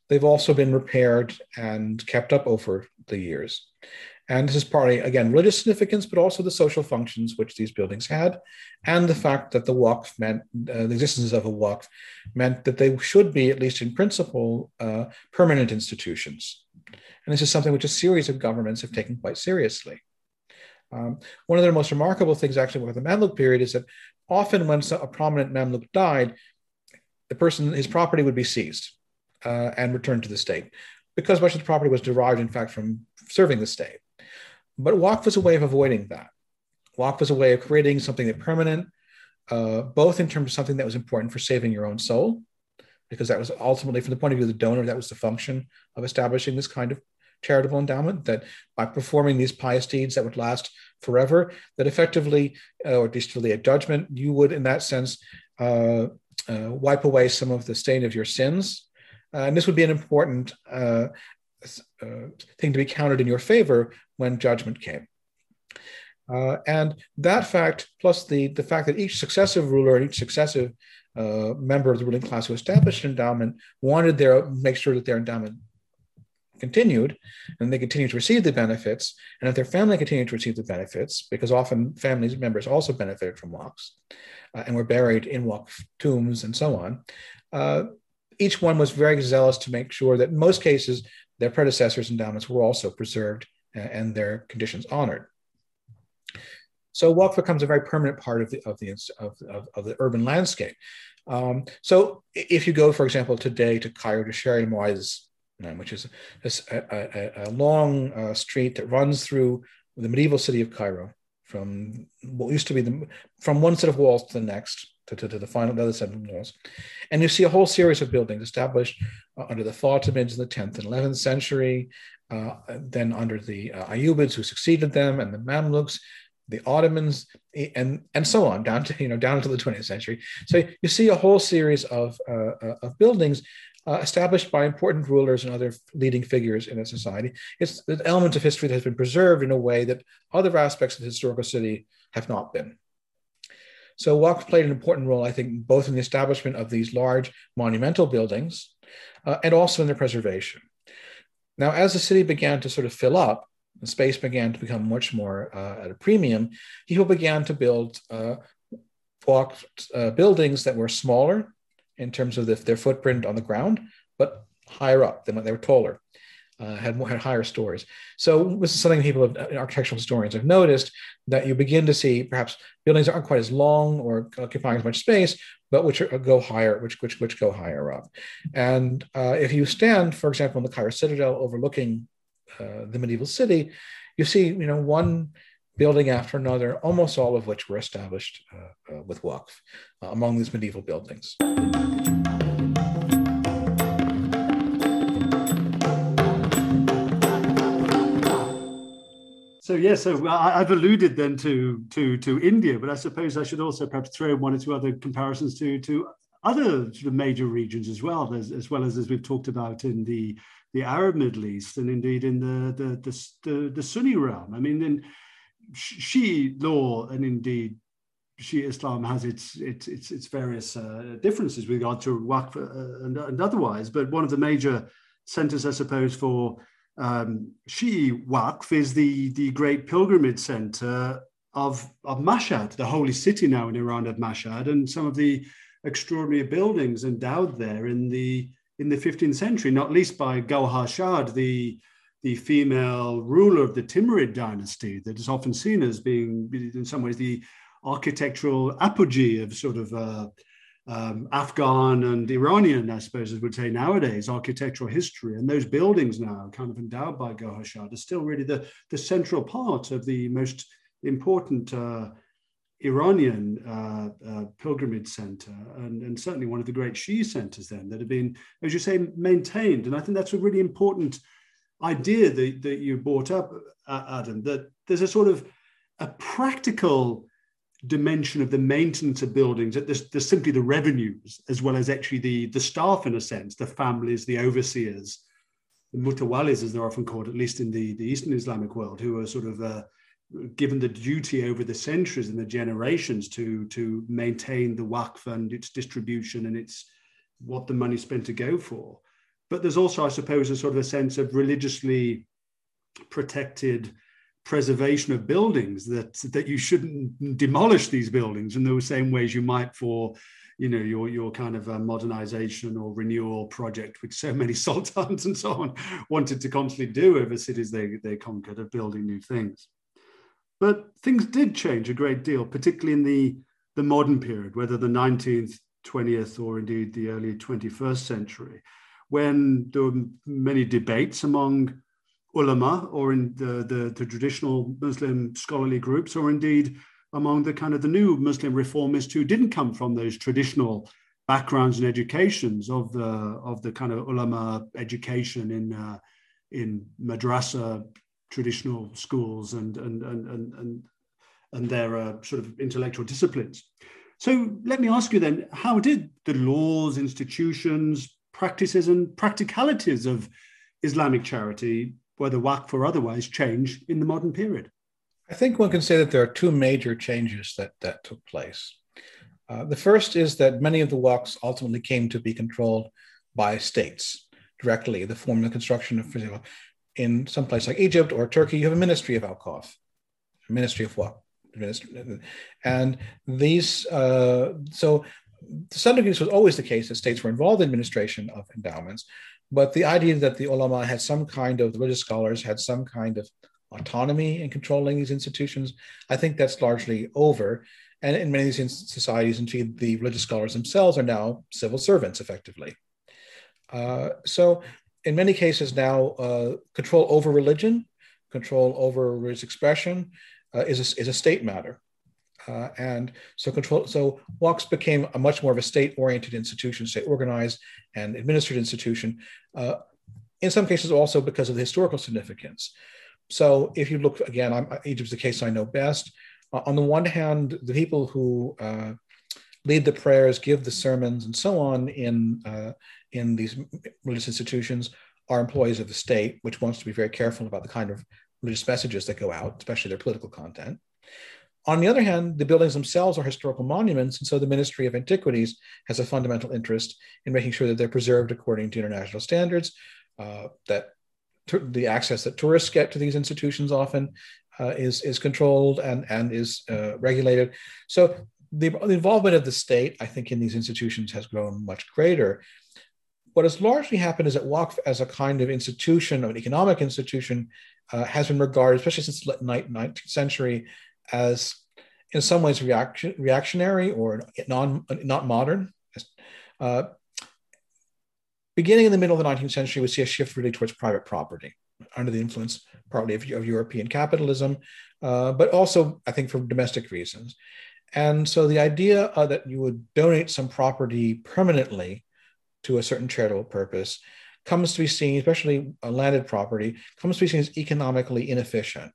They've also been repaired and kept up over the years. And this is partly, again, religious significance, but also the social functions which these buildings had, and the fact that the waqf meant, uh, the existence of a waqf meant that they should be, at least in principle, uh, permanent institutions. And this is something which a series of governments have taken quite seriously. Um, one of the most remarkable things, actually, with the Mamluk period is that often when a prominent Mamluk died, the person, his property would be seized uh, and returned to the state because much of the property was derived, in fact, from serving the state. But Waqf was a way of avoiding that. Waqf was a way of creating something that permanent, uh, both in terms of something that was important for saving your own soul, because that was ultimately, from the point of view of the donor, that was the function of establishing this kind of charitable endowment, that by performing these pious deeds that would last forever, that effectively, uh, or at least till the judgment, you would, in that sense, uh, uh, wipe away some of the stain of your sins. Uh, and this would be an important uh, uh, thing to be counted in your favor when judgment came. and that fact, plus the, the fact that each successive ruler and each successive member of the ruling class who established an endowment wanted their make sure that their endowment continued and they continued to receive the benefits and if their family continued to receive the benefits because often family members also benefited from waqfs uh, and were buried in waqf tombs and so on uh, each one was very zealous to make sure that in most cases their predecessors endowments were also preserved uh, and their conditions honored. So waqf becomes a very permanent part of the of the of, of, of the urban landscape. Um, so if you go for example today to cairo to Sharia al which is a, a, a long uh, street that runs through the medieval city of Cairo from what used to be the from one set of walls to the next to, to, to the final the other of walls and you see a whole series of buildings established uh, under the Fatimids in the 10th and 11th century uh, then under the uh, Ayyubids who succeeded them and the Mamluks the Ottomans and and so on down to you know down to the 20th century so you see a whole series of uh, uh of buildings uh, established by important rulers and other leading figures in a society. It's the element of history that has been preserved in a way that other aspects of the historical city have not been. So Waqf played an important role, I think, both in the establishment of these large monumental buildings uh, and also in their preservation. Now, as the city began to sort of fill up, the space began to become much more uh, at a premium, people began to build uh, Waqf uh, buildings that were smaller in terms of the, their footprint on the ground, but higher up. They, they were taller, uh, had more, had higher stories. So this is something people, have, uh, architectural historians, have noticed that you begin to see perhaps buildings aren't quite as long or occupying as much space, but which are, go higher, which which which go higher up. And uh, if you stand, for example, in the Cairo Citadel overlooking uh, the medieval city, you see, you know, one building after another, almost all of which were established uh, uh, with Waqf among these medieval buildings. So yes, so I've alluded then to to to India, but I suppose I should also perhaps throw one or two other comparisons to to other sort of major regions as well, as, as well as as we've talked about in the the Arab Middle East and indeed in the the the, the, the Sunni realm. I mean, in Shi'i law and indeed Shia Islam has its its its, its various uh, differences with regard to Waqf uh, and, and, otherwise. But one of the major centers, I suppose, for um, Waqf is the the great pilgrimage center of of Mashhad, the holy city now in Iran of Mashhad, and some of the extraordinary buildings endowed there in the in the 15th century, not least by Gauhar Shad, the the female ruler of the Timurid dynasty that is often seen as being, in some ways, the architectural apogee of sort of uh, um, Afghan and Iranian, I suppose, as we'd say nowadays, architectural history. And those buildings now, kind of endowed by Gauhar Shad, are still really the, the central part of the most important uh, Iranian uh, uh, pilgrimage center, and, and, certainly one of the great Shi centers then that have been, as you say, maintained. And I think that's a really important idea that, that you brought up, uh, Adam, that there's a sort of a practical dimension of the maintenance of buildings that there's, there's simply the revenues as well as actually the, the staff in a sense, the families, the overseers, the mutawalis as they're often called, at least in the, the Eastern Islamic world, who are sort of uh, given the duty over the centuries and the generations to, to maintain the waqf and its distribution and its what the money spent to go for. But there's also, I suppose, a sort of a sense of religiously protected preservation of buildings that that you shouldn't demolish these buildings in those same ways you might for you know your your kind of a modernization or renewal project which so many sultans and so on wanted to constantly do over cities they they conquered of building new things. But things did change a great deal particularly in the the modern period whether the 19th 20th or indeed the early 21st century when there were many debates among ulama or in the, the, the, traditional Muslim scholarly groups, or indeed among the kind of the new Muslim reformists who didn't come from those traditional backgrounds and educations of the of the kind of ulama education in uh, in madrasa traditional schools and and and and and, and their uh, sort of intellectual disciplines. So let me ask you then, how did the laws, institutions, practices, and practicalities of Islamic charity whether waqf or otherwise, change in the modern period? I think one can say that there are two major changes that, that took place. Uh, the first is that many of the waqfs ultimately came to be controlled by states directly. The form of construction of, for example, in some place like Egypt or Turkey, you have a ministry of Awqaf, a ministry of waqf. And these, uh, so to some degree, this was always the case that states were involved in administration of endowments, but the idea that the ulama had some kind of, religious scholars had some kind of autonomy in controlling these institutions, I think that's largely over. And in many of these societies, indeed, the religious scholars themselves are now civil servants, effectively. Uh, so, in many cases now, uh, control over religion, control over religious expression uh, is, a, is a state matter. Uh, and so control so waqfs became a much more of a state-oriented institution, state organized and administered institution. Uh, in some cases, also because of the historical significance. So if you look again, I'm, Egypt's the case I know best. Uh, on the one hand, the people who uh, lead the prayers, give the sermons, and so on in uh, in these religious institutions are employees of the state, which wants to be very careful about the kind of religious messages that go out, especially their political content. On the other hand, the buildings themselves are historical monuments, and so the Ministry of Antiquities has a fundamental interest in making sure that they're preserved according to international standards, uh, that t- the access that tourists get to these institutions often uh, is, is controlled and, and is uh, regulated. So the, the involvement of the state, I think, in these institutions has grown much greater. What has largely happened is that Waqf as a kind of institution, an economic institution, uh, has been regarded, especially since the late 19th century, as in some ways reaction, reactionary or non, not modern. Uh, beginning in the middle of the 19th century, we see a shift really towards private property under the influence partly of, of European capitalism, uh, but also, I think, for domestic reasons. And so the idea uh, that you would donate some property permanently to a certain charitable purpose comes to be seen, especially landed property, comes to be seen as economically inefficient.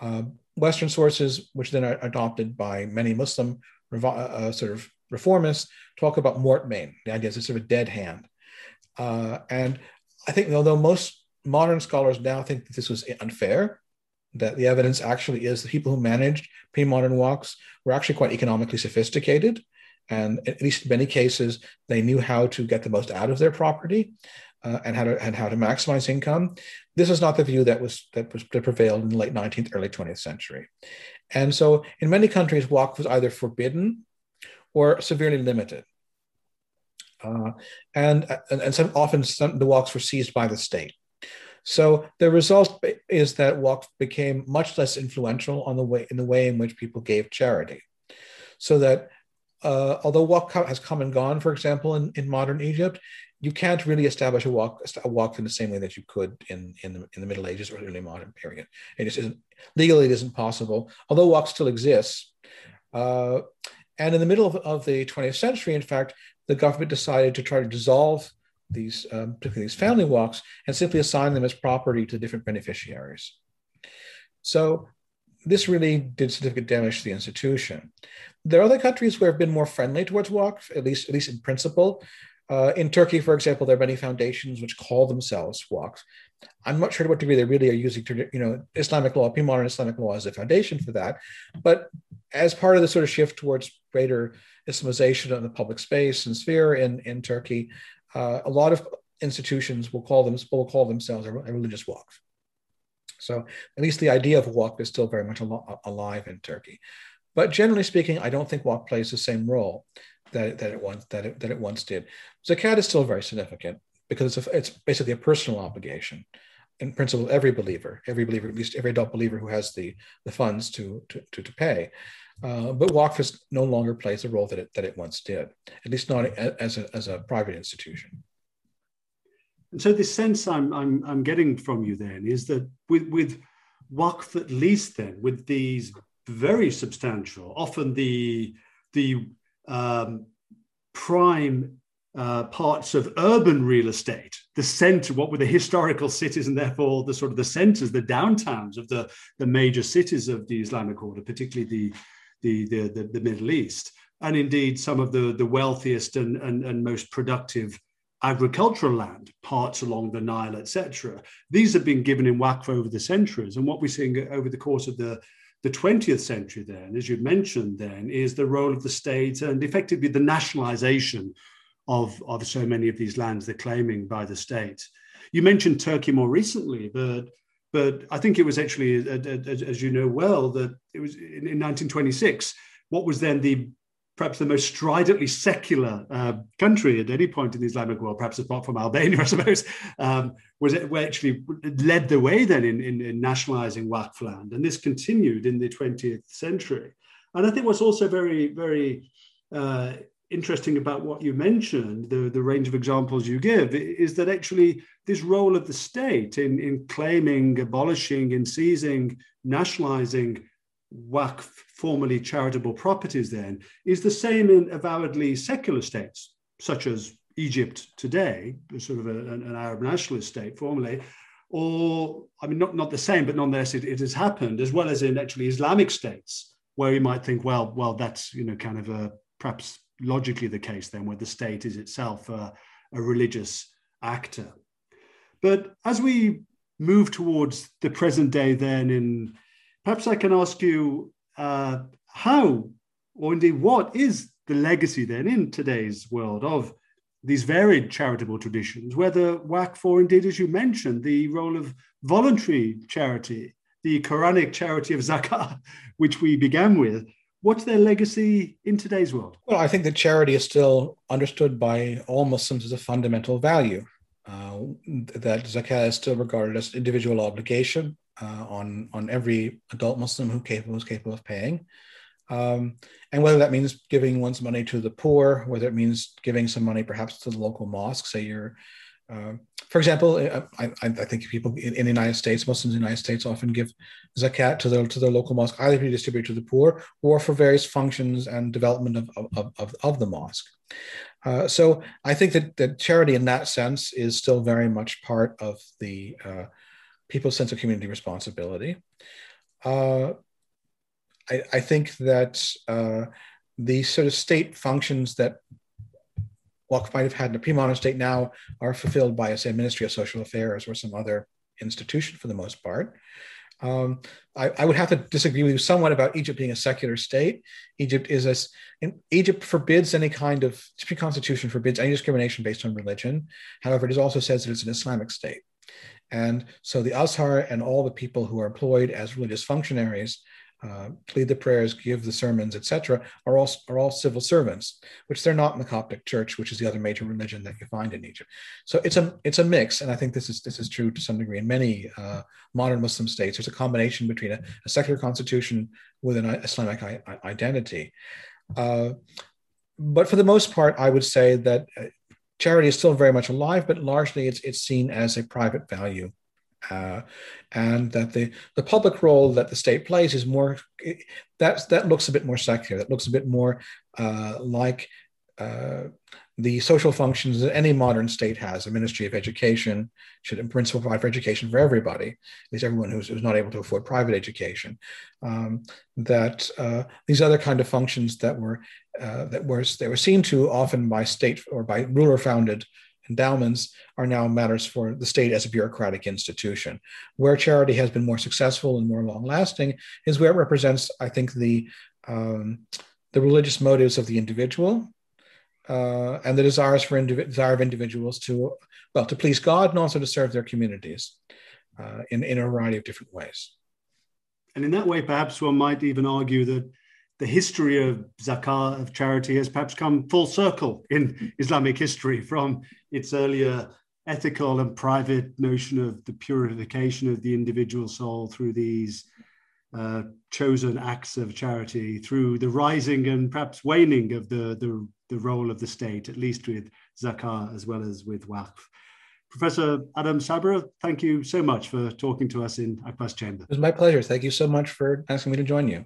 Uh, Western sources, which then are adopted by many Muslim uh, uh, sort of reformists, talk about mortmain, the idea is it's sort of a dead hand. Uh, and I think, although most modern scholars now think that this was unfair, that the evidence actually is the people who managed pre-modern waqfs were actually quite economically sophisticated, and at least in many cases, they knew how to get the most out of their property uh, and how to and how to maximize income. This is not the view that was that was that prevailed in the late 19th, early 20th century. And so in many countries, waqf was either forbidden or severely limited. uh, and, and, and some, often some, the waqfs were seized by the state. So the result is that Waqf became much less influential on the way in the way in which people gave charity. So that uh, although waqf has come and gone, for example, in, in modern Egypt, you can't really establish a waqf a Waqf in the same way that you could in, in, the, in the Middle Ages or early modern period. It just isn't legally it isn't possible, although waqf still exists. Uh, and in the middle of, of, the 20th century, in fact, the government decided to try to dissolve these, um, particularly these family waqfs and simply assign them as property to different beneficiaries. So this really did significant damage to the institution. There are other countries who have been more friendly towards Waqf, at least, at least in principle. Uh, in Turkey, for example, there are many foundations which call themselves Waqf. I'm not sure to what degree they really are using, you know, Islamic law, pre-modern Islamic law as a foundation for that. But as part of the sort of shift towards greater Islamization of the public space and sphere in, in Turkey, uh, a lot of institutions will call them will call themselves a, religious waqf. So at least the idea of waqf is still very much al- alive in Turkey. But generally speaking, I don't think waqf plays the same role that, that it once that it, that it once did. Zakat is still very significant because it's, a, it's basically a personal obligation. In principle, every believer, every believer, at least every adult believer who has the, the funds to, to, to, to pay, uh, but Waqf no longer plays the role that it, that it once did, at least not as a, as a private institution. And so this sense I'm, I'm, I'm getting from you then is that with, with Waqf at least then, with these very substantial, often the, the um, prime uh, parts of urban real estate, the center, what were the historical cities and therefore the sort of the centers, the downtowns of the, the major cities of the Islamic order, particularly the, the, the, the, the Middle East, and indeed some of the, the wealthiest and, and, and most productive agricultural land, parts along the Nile, etc. These have been given in Waqf over the centuries. And what we're seeing over the course of the, the 20th century, then, as you mentioned, then, is the role of the state and effectively the nationalization of, of so many of these lands they're claiming by the state. You mentioned Turkey more recently, but but I think it was actually, uh, uh, uh, as you know well, that it was in 1926, what was then the perhaps the most stridently secular uh, country at any point in the Islamic world, perhaps apart from Albania, I suppose, um, was it actually led the way then in, in, in, nationalizing Waqf land. And this continued in the 20th century. And I think what's also very, very uh, interesting about what you mentioned, the, the range of examples you give, is that actually this role of the state in, in claiming, abolishing, in seizing, nationalizing Waqf, formerly charitable properties, then, is the same in avowedly secular states, such as Egypt today, sort of a, an Arab nationalist state formerly, or, I mean, not, not the same, but nonetheless, it, it has happened, as well as in actually Islamic states, where you might think, well, well, that's, you know, kind of a perhaps logically the case then, where the state is itself a, a religious actor. But as we move towards the present day, then, in perhaps I can ask you uh, how, or indeed what is the legacy then in today's world of these varied charitable traditions, whether Waqf or indeed, as you mentioned, the role of voluntary charity, the Quranic charity of zakah, which we began with, what's their legacy in today's world? Well, I think that charity is still understood by all Muslims as a fundamental value. Uh, that zakat is still regarded as individual obligation uh, on on every adult Muslim who capable is capable of paying. Um, and whether that means giving one's money to the poor, whether it means giving some money perhaps to the local mosque, say you're uh, for example, I, I, I, think people in, in, the United States, Muslims in the United States, often give zakat to their to their local mosque, either to distribute to the poor or for various functions and development of of, of, of the mosque. Uh, so I think that, that charity, in that sense, is still very much part of the uh, people's sense of community responsibility. Uh, I, I, think that uh, the sort of state functions that Waqf might have had in a pre-modern state now are fulfilled by, say, a Ministry of Social Affairs or some other institution for the most part. Um, I, I, would have to disagree with you somewhat about Egypt being a secular state. Egypt is a, Egypt forbids any kind of constitution forbids any discrimination based on religion. However, it also says that it's an Islamic state, and so the Azhar and all the people who are employed as religious functionaries uh, plead the prayers, give the sermons, etc., are all are all civil servants, which they're not in the Coptic Church, which is the other major religion that you find in Egypt. So it's a it's a mix, and I think this is this is true to some degree in many uh, modern Muslim states. There's a combination between a, a secular constitution with an Islamic I- identity. Uh, but for the most part, I would say that uh, charity is still very much alive, but largely it's it's seen as a private value uh, and that the, the public role that the state plays is more that that looks a bit more secular. That looks a bit more uh, like uh, the social functions that any modern state has a ministry of education should in principle provide for education for everybody at least everyone who's, who's not able to afford private education um, that uh, these other kind of functions that were uh, that were they were seen to often by state or by ruler founded endowments are now matters for the state as a bureaucratic institution. Where charity has been more successful and more long lasting is where it represents, I think, the, um, the religious motives of the individual uh, and the desires for indiv- desire of individuals to, well, to please God and also to serve their communities uh, in, in a variety of different ways. And in that way, perhaps one might even argue that the history of zakah of charity, has perhaps come full circle in Islamic history from its earlier ethical and private notion of the purification of the individual soul through these uh, chosen acts of charity, through the rising and perhaps waning of the, the, the role of the state, at least with zakat as well as with waqf. Professor Adam Sabra, thank you so much for talking to us in Akbar's chamber. It was my pleasure. Thank you so much for asking me to join you.